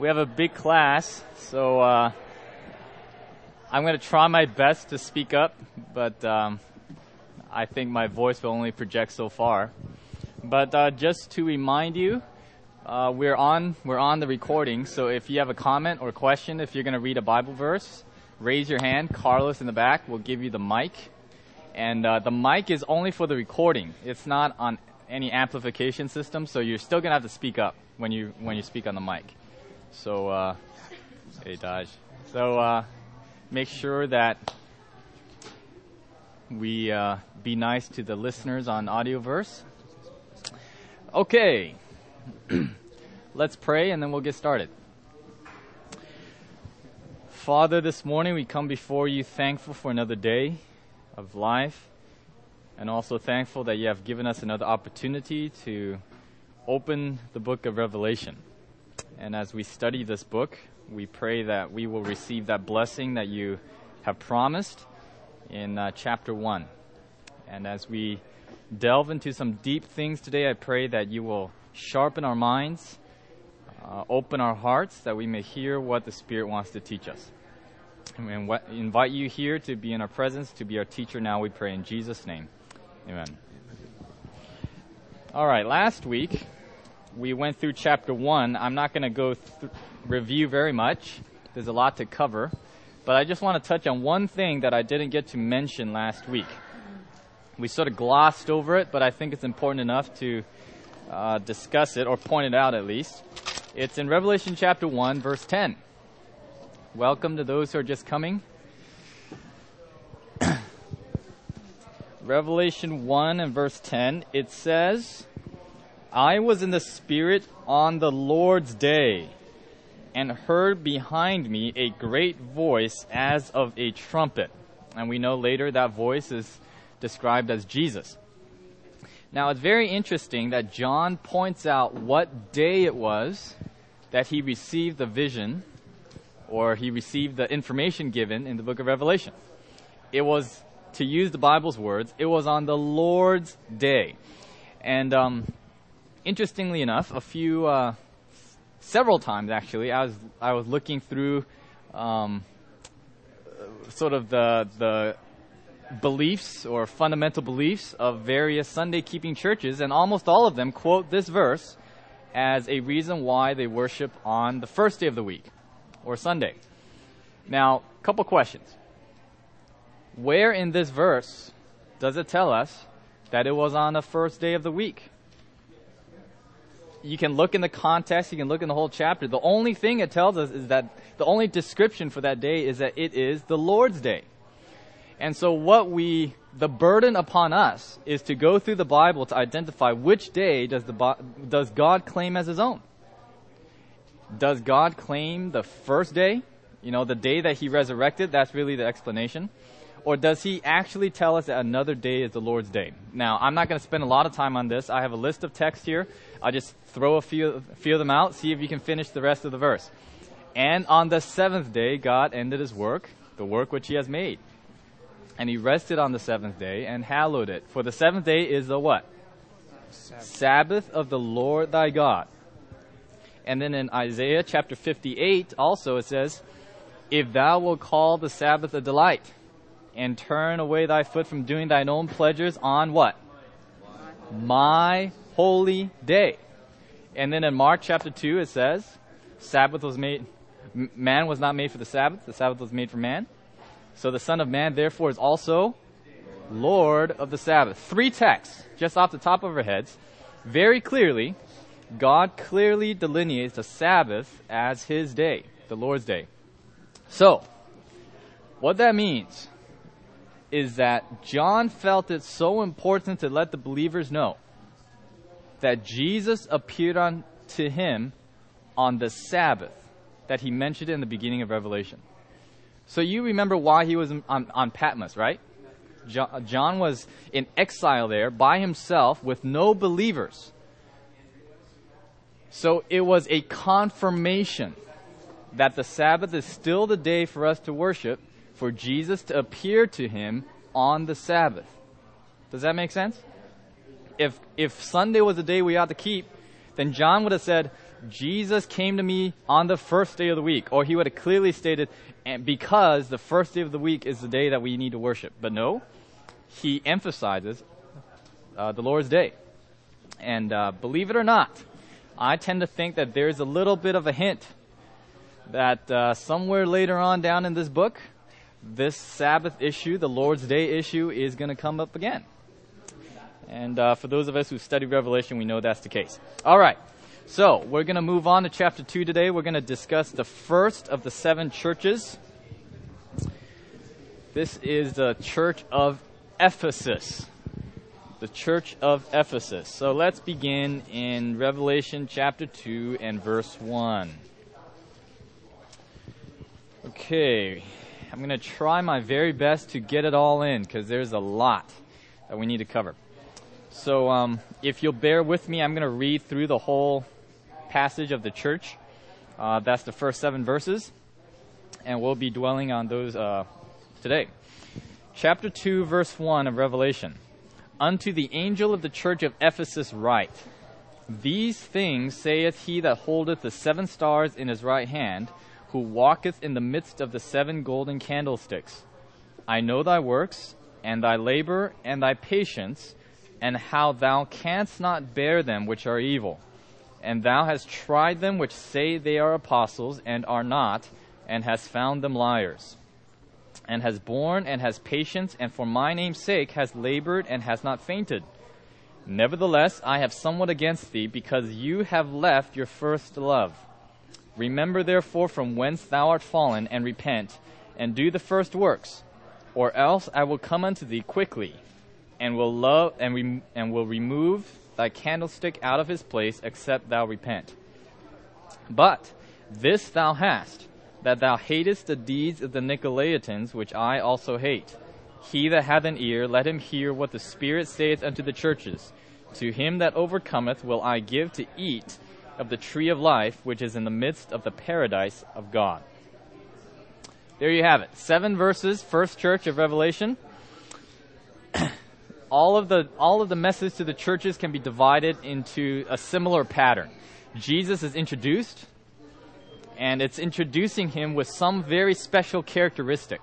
we have a big class, so uh, I'm going to try my best to speak up, but um, I think my voice will only project so far. But uh, just to remind you, uh, we're on we're on the recording. So if you have a comment or question, if you're going to read a Bible verse, raise your hand. Carlos in the back will give you the mic, and uh, the mic is only for the recording. It's not on any amplification system, so you're still going to have to speak up when you when you speak on the mic. So, uh, hey, Dodge. So, uh, make sure that we uh, be nice to the listeners on Audioverse. Okay, let's pray and then we'll get started. Father, this morning we come before you thankful for another day of life and also thankful that you have given us another opportunity to open the book of Revelation. And as we study this book, we pray that we will receive that blessing that you have promised in uh, chapter 1. And as we delve into some deep things today, I pray that you will sharpen our minds, uh, open our hearts, that we may hear what the Spirit wants to teach us. And we invite you here to be in our presence, to be our teacher now, we pray in Jesus' name. Amen. All right, last week we went through chapter 1. I'm not going to go th- review very much, there's a lot to cover. But I just want to touch on one thing that I didn't get to mention last week. We sort of glossed over it, but I think it's important enough to uh, discuss it, or point it out at least. It's in Revelation chapter 1, verse 10. Welcome to those who are just coming. Revelation 1 and verse 10, it says, I was in the Spirit on the Lord's day, and heard behind me a great voice as of a trumpet. And we know later that voice is described as Jesus. Now, it's very interesting that John points out what day it was that he received the vision or he received the information given in the book of Revelation. It was, to use the Bible's words, it was on the Lord's day. And um, interestingly enough, a few, uh, several times actually, I was I was looking through, um, sort of the the beliefs or fundamental beliefs of various Sunday keeping churches, and almost all of them quote this verse as a reason why they worship on the first day of the week or Sunday. Now, a couple questions. Where in this verse does it tell us that it was on the first day of the week? You can look in the context, you can look in the whole chapter. The only thing it tells us is that the only description for that day is that it is the Lord's day. And so what we, the burden upon us is to go through the Bible to identify which day does the, does God claim as his own? Does God claim the first day? You know, the day that he resurrected, that's really the explanation. Or does he actually tell us that another day is the Lord's day? Now, I'm not going to spend a lot of time on this. I have a list of texts here. I'll just throw a few, few of them out, see if you can finish the rest of the verse. And on the seventh day, God ended his work, the work which he has made. And he rested on the seventh day and hallowed it. For the seventh day is the what? Sabbath, Sabbath of the Lord thy God. And then in Isaiah chapter 58 also it says, If thou wilt call the Sabbath a delight, and turn away thy foot from doing thine own pleasures on what? My holy day. And then in Mark chapter 2, it says, Sabbath was made, man was not made for the Sabbath, the Sabbath was made for man. So the Son of Man, therefore, is also Lord of the Sabbath. Three texts, just off the top of our heads. Very clearly, God clearly delineates the Sabbath as his day, the Lord's day. So, what that means is that John felt it so important to let the believers know that Jesus appeared on, to him on the Sabbath that he mentioned in the beginning of Revelation. So you remember why he was on, on Patmos, right? John, John was in exile there by himself with no believers. So it was a confirmation that the Sabbath is still the day for us to worship, for Jesus to appear to him on the Sabbath. Does that make sense? If if Sunday was the day we ought to keep, then John would have said, Jesus came to me on the first day of the week, or he would have clearly stated, and because the first day of the week is the day that we need to worship. But no, he emphasizes uh, the Lord's day. And uh, believe it or not, I tend to think that there's a little bit of a hint that uh, somewhere later on down in this book, this Sabbath issue, the Lord's Day issue, is going to come up again. And uh, for those of us who study Revelation, we know that's the case. All right. So, we're going to move on to chapter 2 today. We're going to discuss the first of the seven churches. This is the church of Ephesus. The church of Ephesus. So, let's begin in Revelation chapter 2 and verse 1. Okay, I'm going to try my very best to get it all in because there's a lot that we need to cover. So, um, if you'll bear with me, I'm going to read through the whole passage of the church. Uh, that's the first seven verses, and we'll be dwelling on those uh, today. Chapter 2, verse 1 of Revelation. Unto the angel of the church of Ephesus write, These things saith he that holdeth the seven stars in his right hand, who walketh in the midst of the seven golden candlesticks. I know thy works, and thy labor, and thy patience, and how thou canst not bear them which are evil and thou hast tried them which say they are apostles and are not, and hast found them liars. And has borne and has patience, and for my name's sake has labored and has not fainted. Nevertheless, I have somewhat against thee, because you have left your first love. Remember therefore from whence thou art fallen, and repent, and do the first works, or else I will come unto thee quickly, and will love and, re- and will remove thy candlestick out of his place, except thou repent. But this thou hast, that thou hatest the deeds of the Nicolaitans, which I also hate. He that hath an ear, let him hear what the Spirit saith unto the churches. To him that overcometh will I give to eat of the tree of life, which is in the midst of the paradise of God. There you have it. Seven verses, first church of Revelation all of the all of the message to the churches can be divided into a similar pattern. Jesus is introduced, and it's introducing him with some very special characteristic.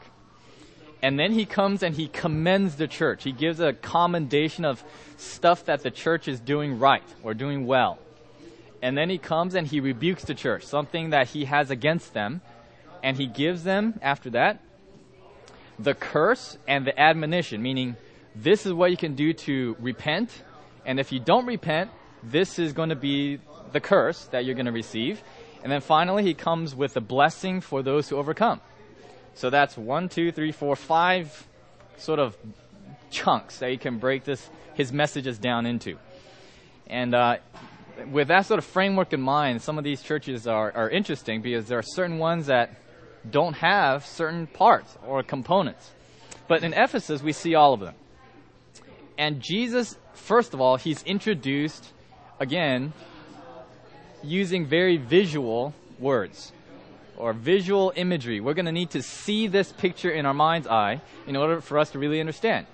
And then he comes and he commends the church. He gives a commendation of stuff that the church is doing right or doing well. And then he comes and he rebukes the church, something that he has against them. And he gives them, after that, the curse and the admonition, meaning this is what you can do to repent. And if you don't repent, this is going to be the curse that you're going to receive. And then finally, he comes with a blessing for those who overcome. So that's one, two, three, four, five sort of chunks that you can break this his messages down into. And uh, with that sort of framework in mind, some of these churches are, are interesting because there are certain ones that don't have certain parts or components. But in Ephesus, we see all of them. And Jesus, first of all, he's introduced, again, using very visual words or visual imagery. We're going to need to see this picture in our mind's eye in order for us to really understand.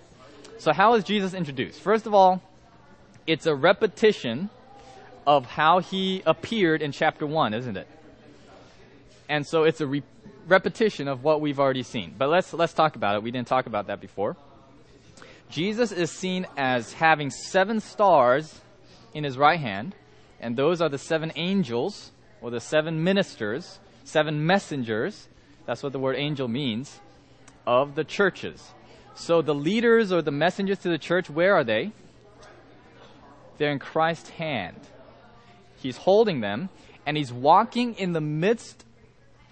So, how is Jesus introduced? First of all, it's a repetition of how he appeared in chapter 1, isn't it? And so it's a re- repetition of what we've already seen. But let's let's talk about it. We didn't talk about that before. Jesus is seen as having seven stars in his right hand, and those are the seven angels, or the seven ministers, seven messengers. That's what the word angel means, of the churches. So the leaders or the messengers to the church, where are they? They're in Christ's hand. He's holding them, and he's walking in the midst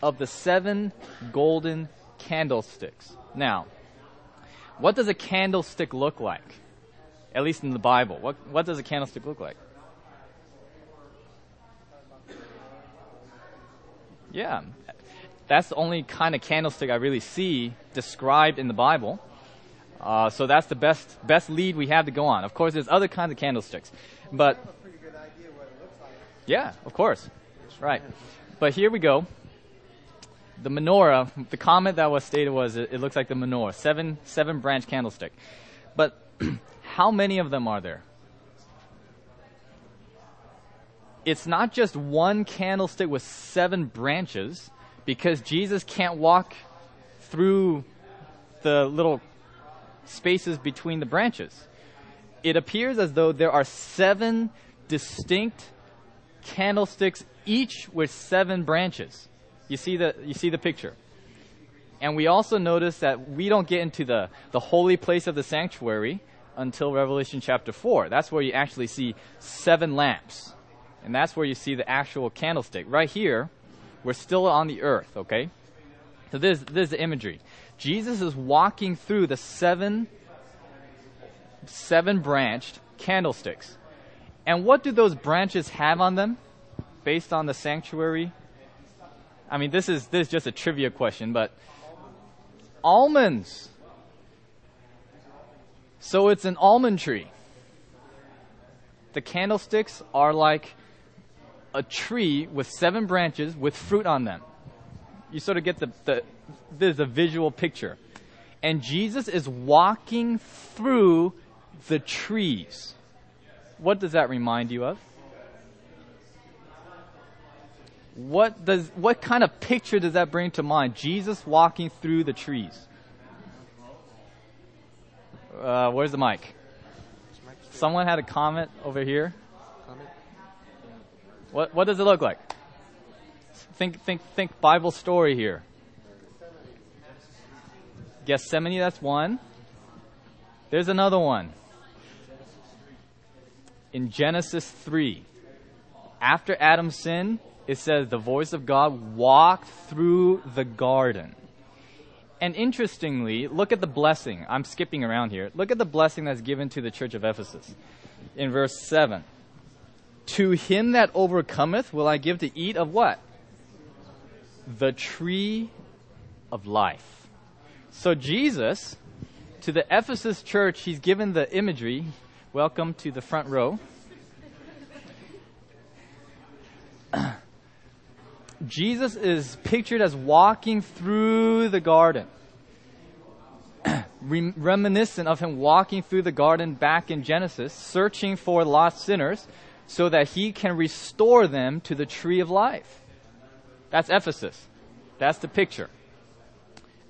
of the seven golden candlesticks. Now, what does a candlestick look like? At least in the Bible. What, what does a candlestick look like? Yeah. That's the only kind of candlestick I really see described in the Bible. Uh, so that's the best best lead we have to go on. Of course, there's other kinds of candlesticks, but yeah, of course, right. But here we go the menorah, the comment that was stated was it, it looks like the menorah, seven seven branch candlestick. But how many of them are there? it's not just one candlestick with seven branches, because Jesus can't walk through the little spaces between the branches. It appears as though there are seven distinct candlesticks, each with seven branches. You see the, you see the picture. And we also notice that we don't get into the, the holy place of the sanctuary until Revelation chapter 4. That's where you actually see seven lamps. And that's where you see the actual candlestick. Right here, we're still on the earth, okay? So this, this is the imagery. Jesus is walking through the seven, seven branched candlesticks. And what do those branches have on them based on the sanctuary? I mean, this is, this is just a trivia question, but almonds. So it's an almond tree. The candlesticks are like a tree with seven branches with fruit on them. You sort of get the, the there's a visual picture. And Jesus is walking through the trees. What does that remind you of? What does what kind of picture does that bring to mind? Jesus walking through the trees. Uh, where's the mic? Someone had a comment over here. What what does it look like? Think think think Bible story here. Gethsemane, that's one. There's another one. In Genesis 3, after Adam sinned, it says the voice of God walked through the garden. And interestingly, look at the blessing. I'm skipping around here. Look at the blessing that's given to the church of Ephesus. In verse 7 To him that overcometh will I give to eat of what? The tree of life. So Jesus, to the Ephesus church, he's given the imagery. Welcome to the front row. Jesus is pictured as walking through the garden. reminiscent of him walking through the garden back in Genesis, searching for lost sinners so that he can restore them to the tree of life. That's Ephesus. That's the picture.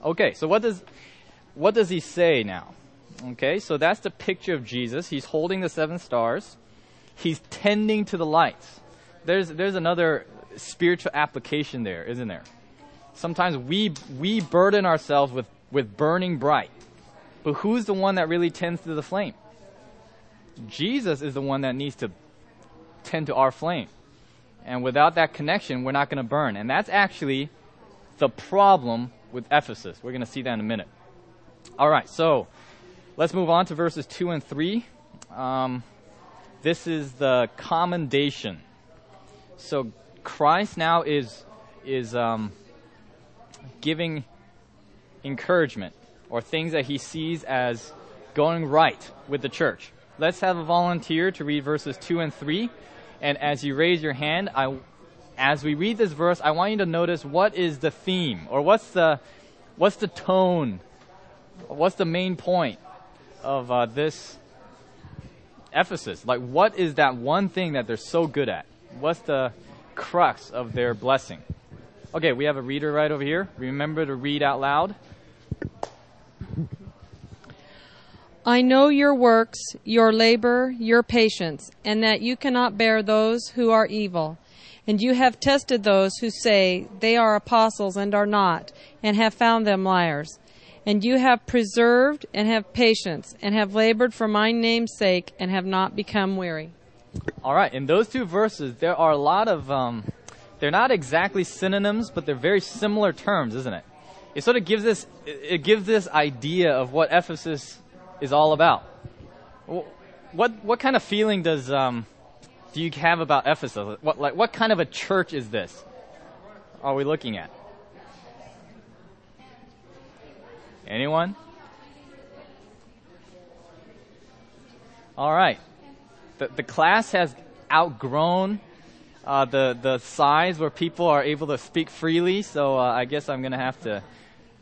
Okay, so what does what does he say now? Okay, so that's the picture of Jesus. He's holding the seven stars. He's tending to the lights. There's there's another spiritual application there, isn't there? Sometimes we we burden ourselves with with burning bright. But who's the one that really tends to the flame? Jesus is the one that needs to tend to our flame. And without that connection, we're not going to burn. And that's actually the problem with Ephesus. We're going to see that in a minute. All right, so let's move on to verses 2 and 3. Um, this is the commendation. So Christ now is, is um, giving encouragement or things that he sees as going right with the church. Let's have a volunteer to read verses 2 and 3. And as you raise your hand, I, as we read this verse, I want you to notice what is the theme or what's the, what's the tone, what's the main point of uh, this Ephesus? Like, what is that one thing that they're so good at? What's the crux of their blessing? Okay, we have a reader right over here. Remember to read out loud. I know your works, your labor, your patience, and that you cannot bear those who are evil. And you have tested those who say they are apostles and are not, and have found them liars. And you have preserved and have patience, and have labored for my name's sake, and have not become weary. All right, in those two verses, there are a lot of, um, they're not exactly synonyms, but they're very similar terms, isn't it? It sort of gives this, it gives this idea of what Ephesus is all about. What what kind of feeling does um, do you have about Ephesus? What like what kind of a church is this? Are we looking at? Anyone? All right. The the class has outgrown uh, the the size where people are able to speak freely. So uh, I guess I'm gonna have to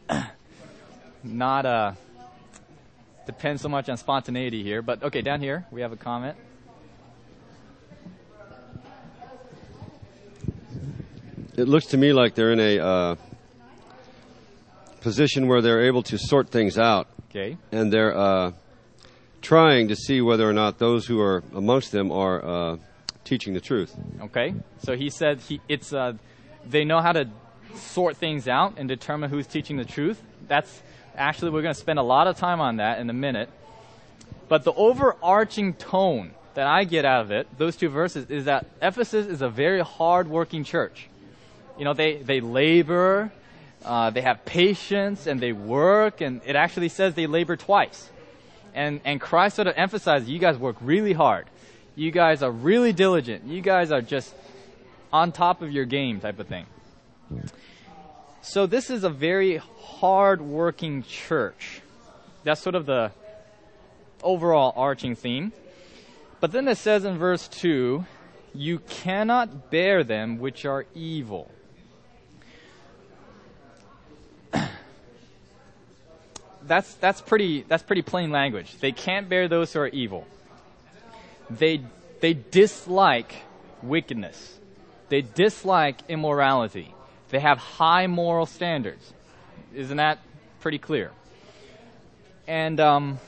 not uh, depend so much on spontaneity here. But okay, down here we have a comment. it looks to me like they're in a uh, position where they're able to sort things out, Okay. and they're uh, trying to see whether or not those who are amongst them are uh, teaching the truth. Okay. So he said he it's uh, they know how to sort things out and determine who's teaching the truth. That's actually we're going to spend a lot of time on that in a minute. But the overarching tone that I get out of it, those two verses, is that Ephesus is a very hard-working church. You know, they they labor, uh, they have patience, and they work, and it actually says they labor twice. And and Christ sort of emphasizes, you guys work really hard. You guys are really diligent. You guys are just on top of your game type of thing. So this is a very hard-working church. That's sort of the overall arching theme. But then it says in verse 2, you cannot bear them which are evil. that's that's pretty that's pretty plain language. They can't bear those who are evil. They they dislike wickedness. They dislike immorality. They have high moral standards. Isn't that pretty clear? And um,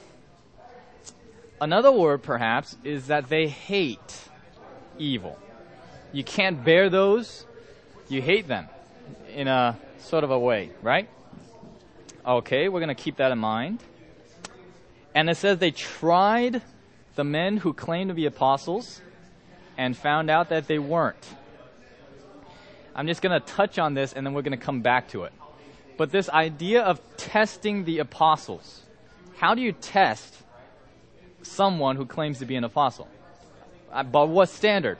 another word, perhaps, is that they hate evil. You can't bear those. You hate them in a sort of a way, right? Okay, we're going to keep that in mind. And it says they tried the men who claimed to be apostles and found out that they weren't. I'm just going to touch on this and then we're going to come back to it. But this idea of testing the apostles, how do you test someone who claims to be an apostle? Uh, By what standard?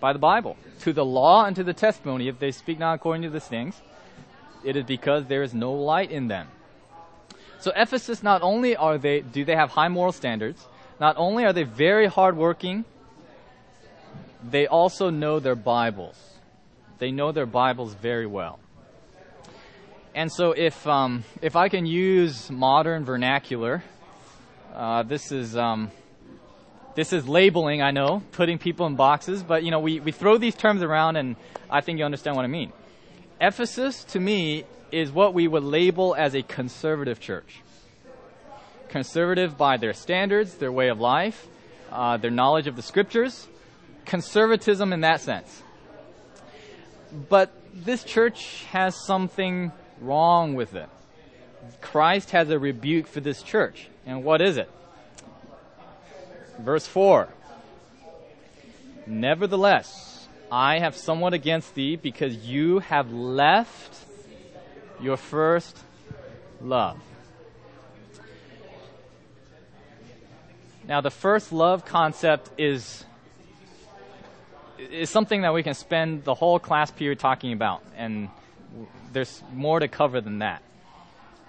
By the Bible. To the law and to the testimony, if they speak not according to these things, it is because there is no light in them. So Ephesus, not only are they, do they have high moral standards, not only are they very hardworking, they also know their Bibles. They know their Bibles very well. And so if, um, if I can use modern vernacular, uh, this is, um, this is labeling, I know, putting people in boxes, but you know, we, we throw these terms around and I think you understand what I mean. Ephesus, to me, is what we would label as a conservative church. Conservative by their standards, their way of life, uh, their knowledge of the scriptures. Conservatism in that sense. But this church has something wrong with it. Christ has a rebuke for this church. And what is it? Verse 4. Nevertheless, I have somewhat against thee because you have left your first love. Now, the first love concept is is something that we can spend the whole class period talking about, and there's more to cover than that.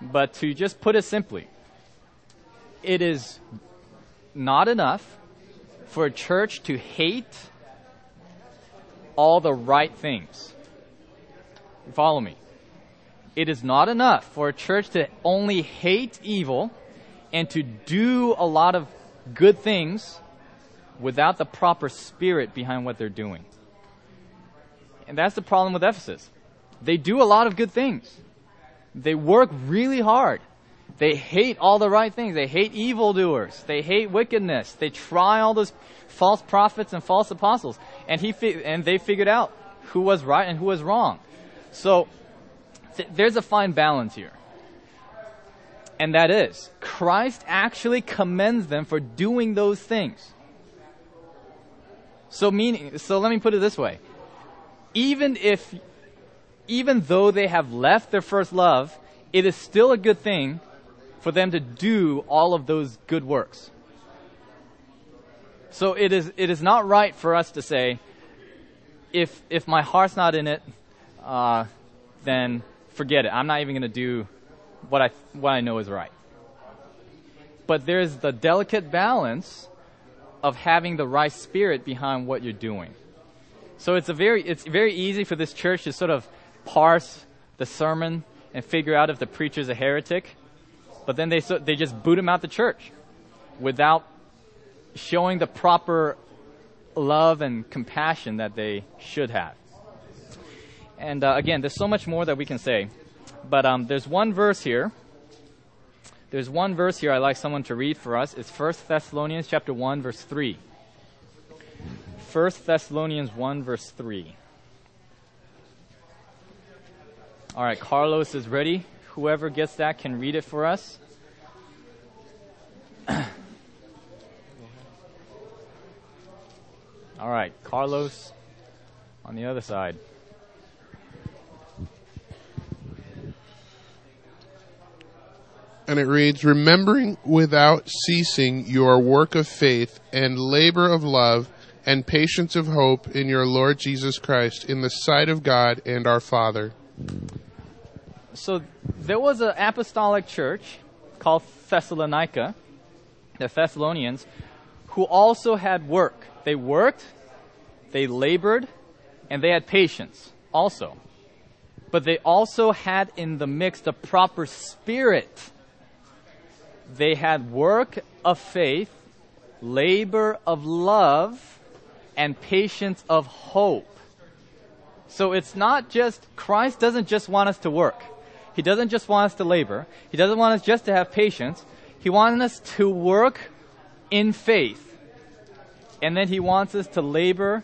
But to just put it simply, it is not enough for a church to hate all the right things. Follow me. It is not enough for a church to only hate evil and to do a lot of good things without the proper spirit behind what they're doing. And that's the problem with Ephesus. They do a lot of good things. They work really hard. They hate all the right things. They hate evildoers. They hate wickedness. They try all those false prophets and false apostles. And he fi- and they figured out who was right and who was wrong. So th- there's a fine balance here. And that is Christ actually commends them for doing those things. So meaning so let me put it this way. Even if even though they have left their first love, it is still a good thing for them to do all of those good works. So it is, it is not right for us to say, if, if my heart's not in it, uh, then forget it. I'm not even going to do what I, what I know is right. But there's the delicate balance of having the right spirit behind what you're doing. So it's a very, it's very easy for this church to sort of parse the sermon and figure out if the preacher's a heretic. But then they, so, they just boot him out the church without showing the proper love and compassion that they should have. And uh, again, there's so much more that we can say. But um, there's one verse here. There's one verse here I'd like someone to read for us. It's 1 Thessalonians chapter 1, verse 3. 1 Thessalonians 1, verse 3. All right, Carlos is ready. Whoever gets that can read it for us. All right, Carlos on the other side. and it reads remembering without ceasing your work of faith and labor of love and patience of hope in your Lord Jesus Christ in the sight of God and our Father. So there was an apostolic church called Thessalonica, the Thessalonians, who also had work. They worked, they labored, and they had patience also. But they also had in the mix the proper spirit they had work of faith, labor of love, and patience of hope. So it's not just, Christ doesn't just want us to work. He doesn't just want us to labor. He doesn't want us just to have patience. He wants us to work in faith. And then he wants us to labor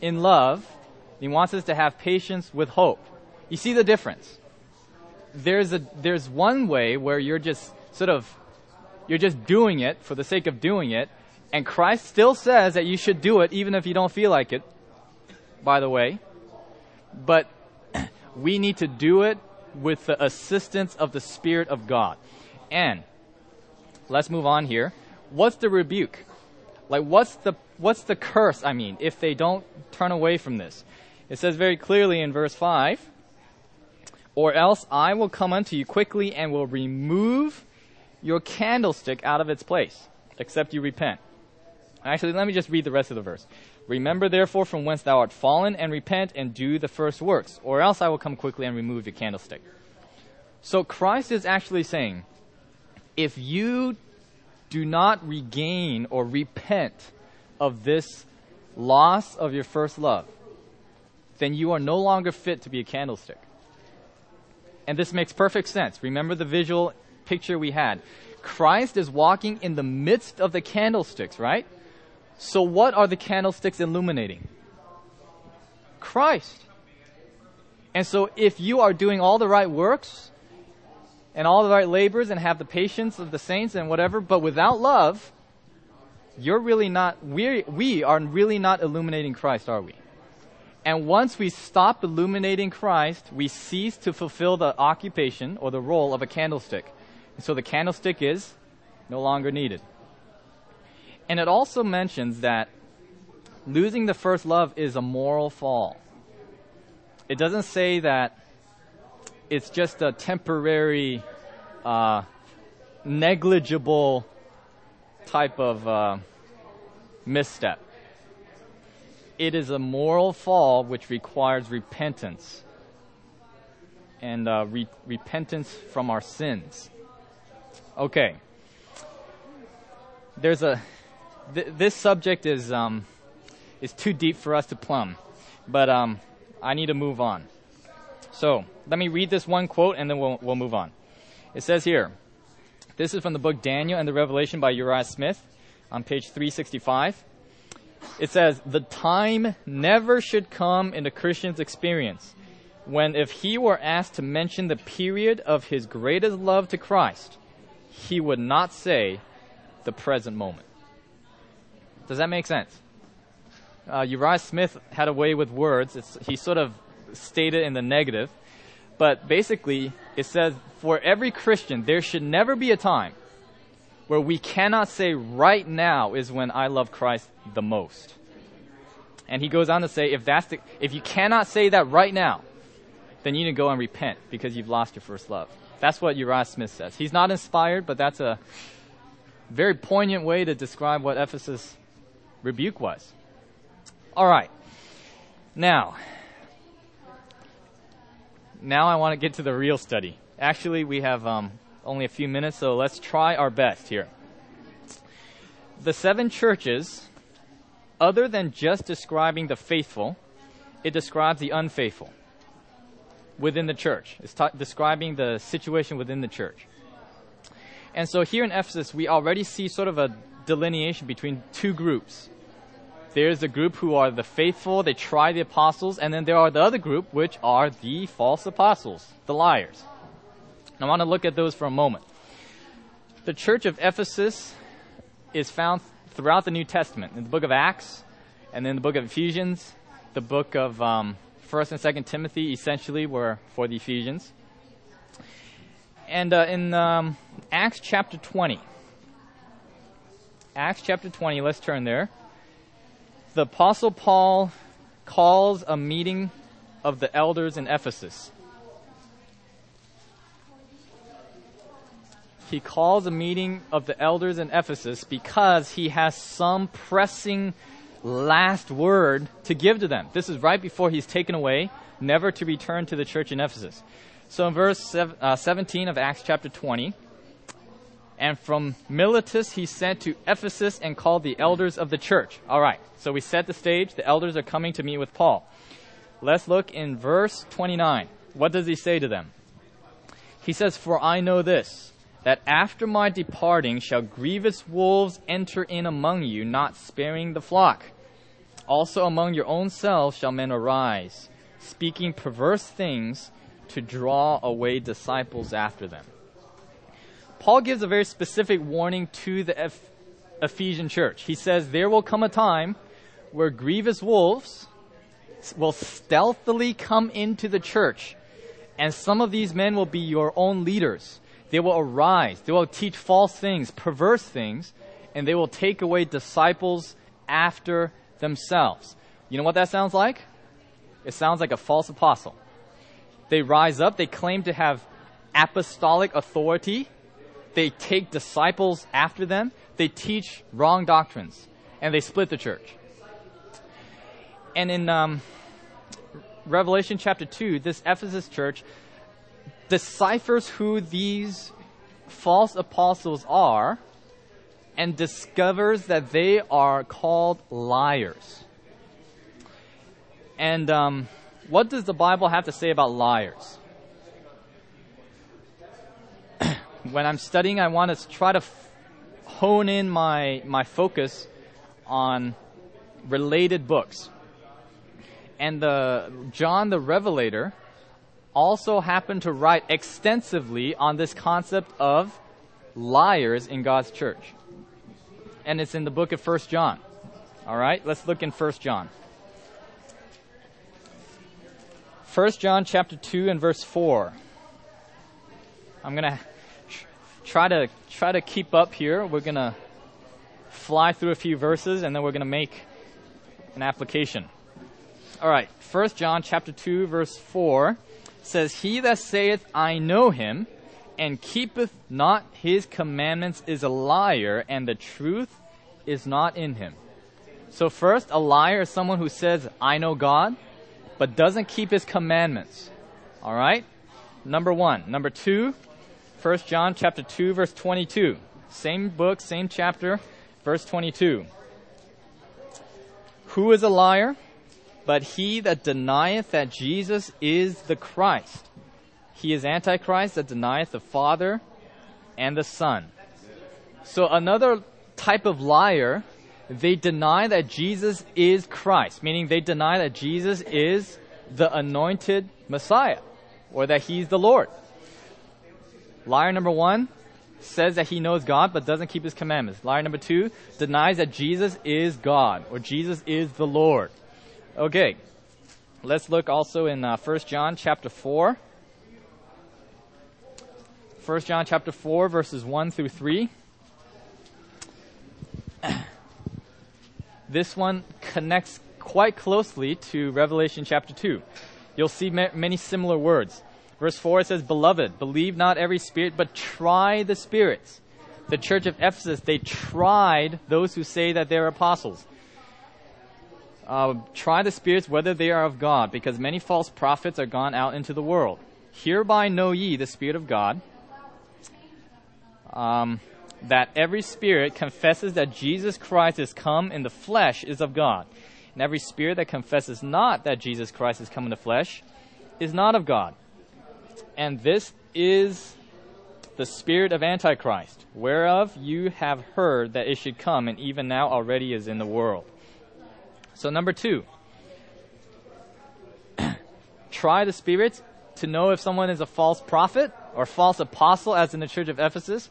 in love. He wants us to have patience with hope. You see the difference? There's a, there's one way where you're just sort of you're just doing it for the sake of doing it. And Christ still says that you should do it even if you don't feel like it, by the way. But we need to do it with the assistance of the Spirit of God. And let's move on here. What's the rebuke? Like what's the what's the curse, I mean, if they don't turn away from this? It says very clearly in verse 5, or else I will come unto you quickly and will remove your candlestick out of its place, except you repent. Actually, let me just read the rest of the verse. Remember therefore from whence thou art fallen, and repent and do the first works, or else I will come quickly and remove your candlestick. So Christ is actually saying, if you do not regain or repent of this loss of your first love, then you are no longer fit to be a candlestick. And this makes perfect sense. Remember the visual picture we had. Christ is walking in the midst of the candlesticks, right? So what are the candlesticks illuminating? Christ. And so if you are doing all the right works and all the right labors and have the patience of the saints and whatever, but without love, you're really not, we, we are really not illuminating Christ, are we? And once we stop illuminating Christ, we cease to fulfill the occupation or the role of a candlestick. And so the candlestick is no longer needed. And it also mentions that losing the first love is a moral fall. It doesn't say that it's just a temporary, uh, negligible type of uh, misstep. It is a moral fall which requires repentance and uh, re- repentance from our sins. Okay. There's a th- this subject is um, is too deep for us to plumb, but um, I need to move on. So let me read this one quote and then we'll we'll move on. It says here. This is from the book Daniel and the Revelation by Uriah Smith on page 365. It says, The time never should come in a Christian's experience when, if he were asked to mention the period of his greatest love to Christ, he would not say the present moment. Does that make sense? Uh, Uriah Smith had a way with words. It's, he sort of stated in the negative. But basically, it says for every Christian, there should never be a time where we cannot say right now is when I love Christ the most. And he goes on to say, if that's the, if you cannot say that right now, then you need to go and repent because you've lost your first love. That's what Uriah Smith says. He's not inspired, but that's a very poignant way to describe what Ephesus rebuke was. All right. Now, now I want to get to the real study. Actually, we have um, only a few minutes, so let's try our best here. The seven churches other than just describing the faithful, it describes the unfaithful within the church. It's describing the situation within the church. And so here in Ephesus, we already see sort of a delineation between two groups. There's a group who are the faithful, they try the apostles, and then there are the other group, which are the false apostles, the liars. I want to look at those for a moment. The church of Ephesus is found throughout the New Testament, in the book of Acts, and then the book of Ephesians, the book of um, First and Second Timothy, essentially, were for the Ephesians. And uh, in um, Acts chapter 20, Acts chapter 20, let's turn there. The Apostle Paul calls a meeting of the elders in Ephesus. He calls a meeting of the elders in Ephesus because he has some pressing last word to give to them. This is right before he's taken away, never to return to the church in Ephesus. So in verse uh, 17 of Acts chapter 20, and from Miletus he sent to Ephesus and called the elders of the church. All right, so we set the stage. The elders are coming to meet with Paul. Let's look in verse 29. What does he say to them? He says, For I know this, that after my departing shall grievous wolves enter in among you, not sparing the flock. Also among your own selves shall men arise, speaking perverse things to draw away disciples after them. Paul gives a very specific warning to the Eph- Ephesian church. He says, There will come a time where grievous wolves will stealthily come into the church, and some of these men will be your own leaders. They will arise, they will teach false things, perverse things, and they will take away disciples after themselves. You know what that sounds like? It sounds like a false apostle. They rise up, they claim to have apostolic authority, they take disciples after them, they teach wrong doctrines, and they split the church. And in um, Revelation chapter 2, this Ephesus church deciphers who these false apostles are and discovers that they are called liars. And um, what does the Bible have to say about liars? When I'm studying, I want to try to f- hone in my, my focus on related books. And the John the Revelator also happened to write extensively on this concept of liars in God's church. And it's in the book of First John. All right, let's look in First John. First John chapter 2 and verse 4. I'm going to try to try to keep up here. We're to fly through a few verses and then we're to make an application. All right, First John chapter 2 verse 4 says, He that saith, I know him, and keepeth not his commandments is a liar, and the truth is not in him. So, first, a liar is someone who says, I know God, but doesn't keep his commandments. All right? Number one. Number two, 1 John chapter 2, verse 22. Same book, same chapter, verse 22. Who is a liar? But he that denieth that Jesus is the Christ. He is Antichrist that denieth the Father and the Son. So another type of liar, they deny that Jesus is Christ, meaning they deny that Jesus is the anointed Messiah, or that he's the Lord. Liar number one says that he knows God but doesn't keep his commandments. Liar number two denies that Jesus is God, or Jesus is the Lord. Okay, let's look also in uh, 1 John chapter 4. 1 John chapter 4, verses 1 through 3. this one connects quite closely to Revelation chapter 2. You'll see ma- many similar words. Verse 4 says, Beloved, believe not every spirit, but try the spirits. The church of Ephesus, they tried those who say that they're apostles. Uh, try the spirits whether they are of God, because many false prophets are gone out into the world. Hereby know ye the Spirit of God. Um, that every spirit confesses that Jesus Christ is come in the flesh is of God. And every spirit that confesses not that Jesus Christ is come in the flesh is not of God. And this is the spirit of Antichrist, whereof you have heard that it should come, and even now already is in the world. So, number two, try the spirits to know if someone is a false prophet or false apostle, as in the church of Ephesus.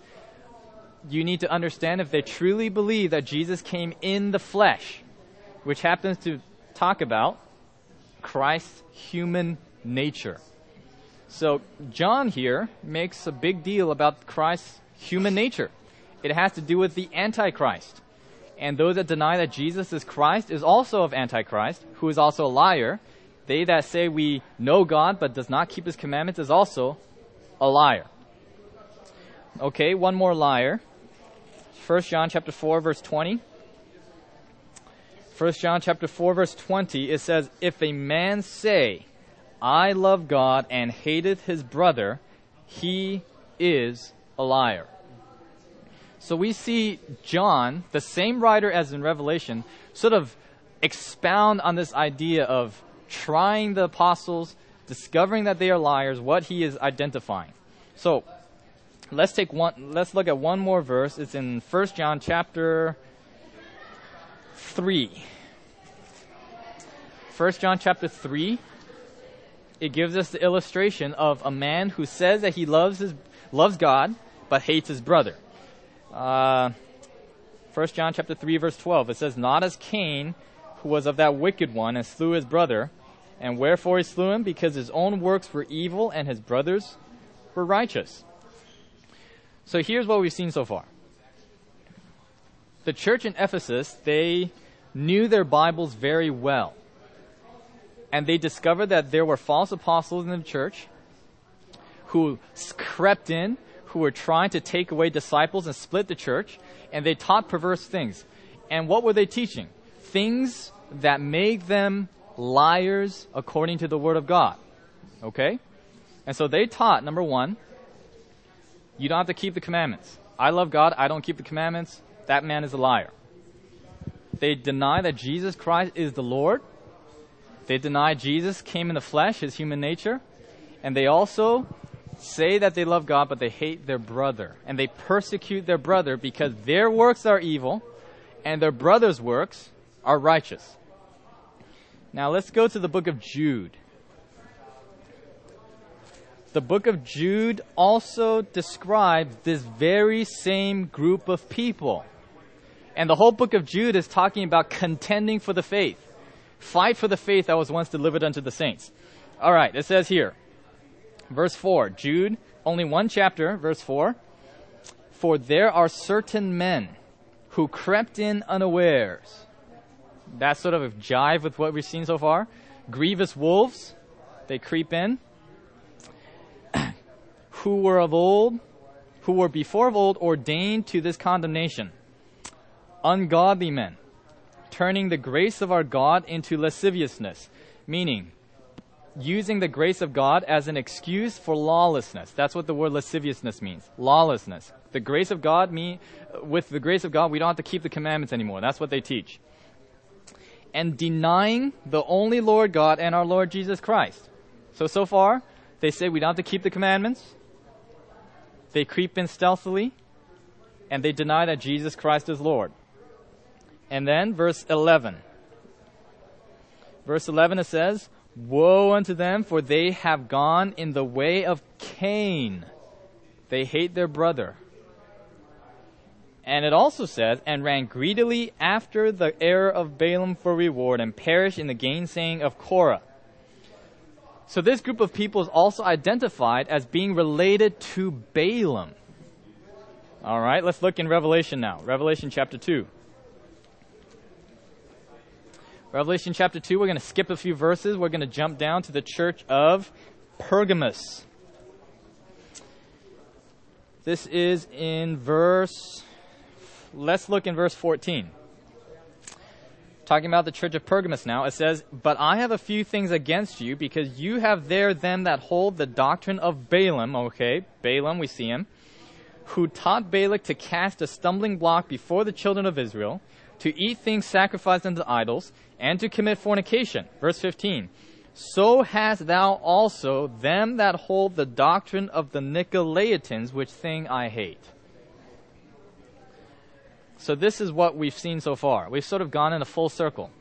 You need to understand if they truly believe that Jesus came in the flesh, which happens to talk about Christ's human nature. So, John here makes a big deal about Christ's human nature. It has to do with the Antichrist. And those that deny that Jesus is Christ is also of Antichrist, who is also a liar. They that say we know God but does not keep his commandments is also a liar. Okay, one more liar. 1 John chapter 4 verse 20. 1 John chapter 4 verse 20 it says if a man say I love God and hateth his brother he is a liar. So we see John, the same writer as in Revelation, sort of expound on this idea of trying the apostles, discovering that they are liars, what he is identifying. So let's take one let's look at one more verse. It's in 1 John chapter 3. 1 John chapter 3 it gives us the illustration of a man who says that he loves his loves God but hates his brother. Uh, 1 John chapter 3 verse 12 it says not as Cain who was of that wicked one and slew his brother and wherefore he slew him because his own works were evil and his brothers were righteous. So here's what we've seen so far. The church in Ephesus, they knew their Bibles very well. And they discovered that there were false apostles in the church who crept in, who were trying to take away disciples and split the church, and they taught perverse things. And what were they teaching? Things that made them liars according to the Word of God. Okay? And so they taught, number one, you don't have to keep the commandments. I love God, I don't keep the commandments. That man is a liar. They deny that Jesus Christ is the Lord. They deny Jesus came in the flesh, his human nature. And they also say that they love God, but they hate their brother. And they persecute their brother because their works are evil and their brother's works are righteous. Now let's go to the book of Jude. The book of Jude also describes this very same group of people. And the whole book of Jude is talking about contending for the faith. Fight for the faith that was once delivered unto the saints. All right, it says here, verse 4, Jude, only one chapter, verse 4. For there are certain men who crept in unawares. That's sort of jive with what we've seen so far. Grievous wolves, they creep in. who were of old, who were before of old ordained to this condemnation. Ungodly men, turning the grace of our God into lasciviousness, meaning using the grace of God as an excuse for lawlessness. That's what the word lasciviousness means. Lawlessness. The grace of God mean with the grace of God we don't have to keep the commandments anymore. That's what they teach. And denying the only Lord God and our Lord Jesus Christ. So so far, they say we don't have to keep the commandments. They creep in stealthily and they deny that Jesus Christ is Lord. And then verse 11. Verse 11 it says, Woe unto them, for they have gone in the way of Cain. They hate their brother. And it also says, and ran greedily after the error of Balaam for reward, and perished in the gainsaying of Korah. So this group of people is also identified as being related to Balaam. All right, let's look in Revelation now. Revelation chapter 2. Revelation chapter 2, we're going to skip a few verses. We're going to jump down to the church of Pergamos. This is in verse, let's look in verse 14. Talking about the church of Pergamos now, it says, But I have a few things against you, because you have there them that hold the doctrine of Balaam, okay, Balaam, we see him, who taught Balak to cast a stumbling block before the children of Israel, to eat things sacrificed unto idols, and to commit fornication. Verse 15. So hast thou also them that hold the doctrine of the Nicolaitans, which thing I hate. So this is what we've seen so far. We've sort of gone in a full circle.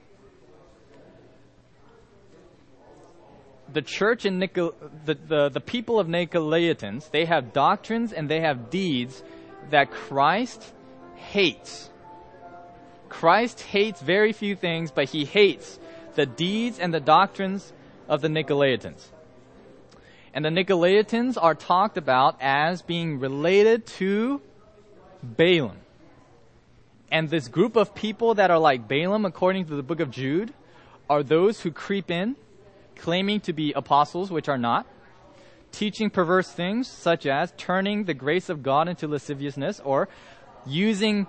the church in Nicol- the, the, the people of Nicolaitans, they have doctrines and they have deeds that Christ hates. Christ hates very few things, but he hates the deeds and the doctrines of the Nicolaitans. And the Nicolaitans are talked about as being related to Balaam. And this group of people that are like Balaam, according to the book of Jude, are those who creep in claiming to be apostles, which are not, teaching perverse things, such as turning the grace of God into lasciviousness, or using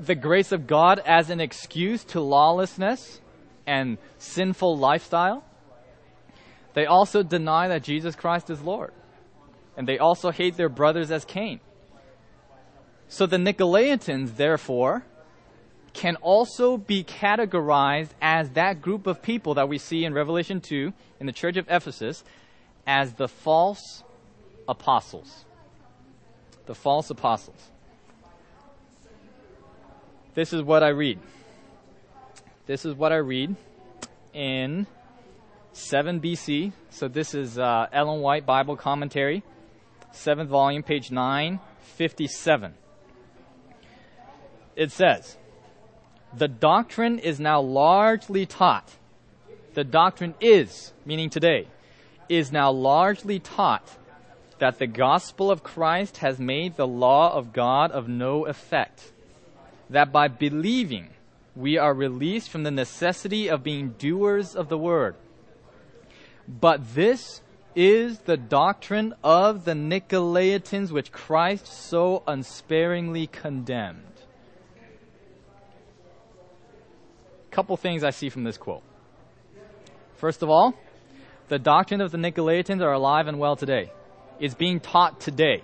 the grace of God as an excuse to lawlessness and sinful lifestyle. They also deny that Jesus Christ is Lord. And they also hate their brothers as Cain. So the Nicolaitans, therefore, can also be categorized as that group of people that we see in Revelation 2 in the church of Ephesus as the false apostles. The false apostles. This is what I read. This is what I read in 7 BC. So this is uh, Ellen White Bible Commentary, 7th volume, page 957. It says, the doctrine is now largely taught. The doctrine is, meaning today, is now largely taught that the gospel of Christ has made the law of God of no effect. That by believing, we are released from the necessity of being doers of the word. But this is the doctrine of the Nicolaitans which Christ so unsparingly condemned. couple things I see from this quote. First of all, the doctrine of the Nicolaitans are alive and well today. Is being taught today.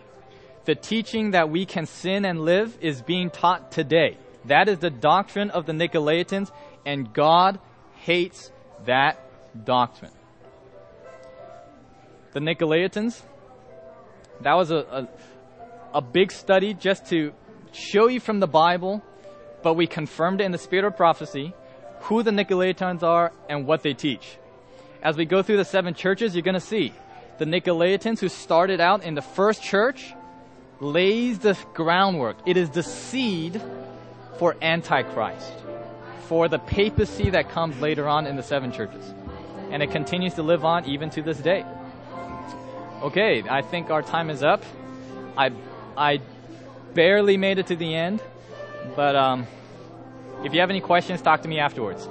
The teaching that we can sin and live is being taught today. That is the doctrine of the Nicolaitans, and God hates that doctrine. The Nicolaitans, that was a, a, a big study just to show you from the Bible, but we confirmed it in the spirit of prophecy who the Nicolaitans are and what they teach. As we go through the seven churches, you're going to see the Nicolaitans who started out in the first church lays the groundwork. It is the seed for Antichrist, for the papacy that comes later on in the seven churches. And it continues to live on even to this day. Okay, I think our time is up. I, I barely made it to the end, but um, if you have any questions, talk to me afterwards.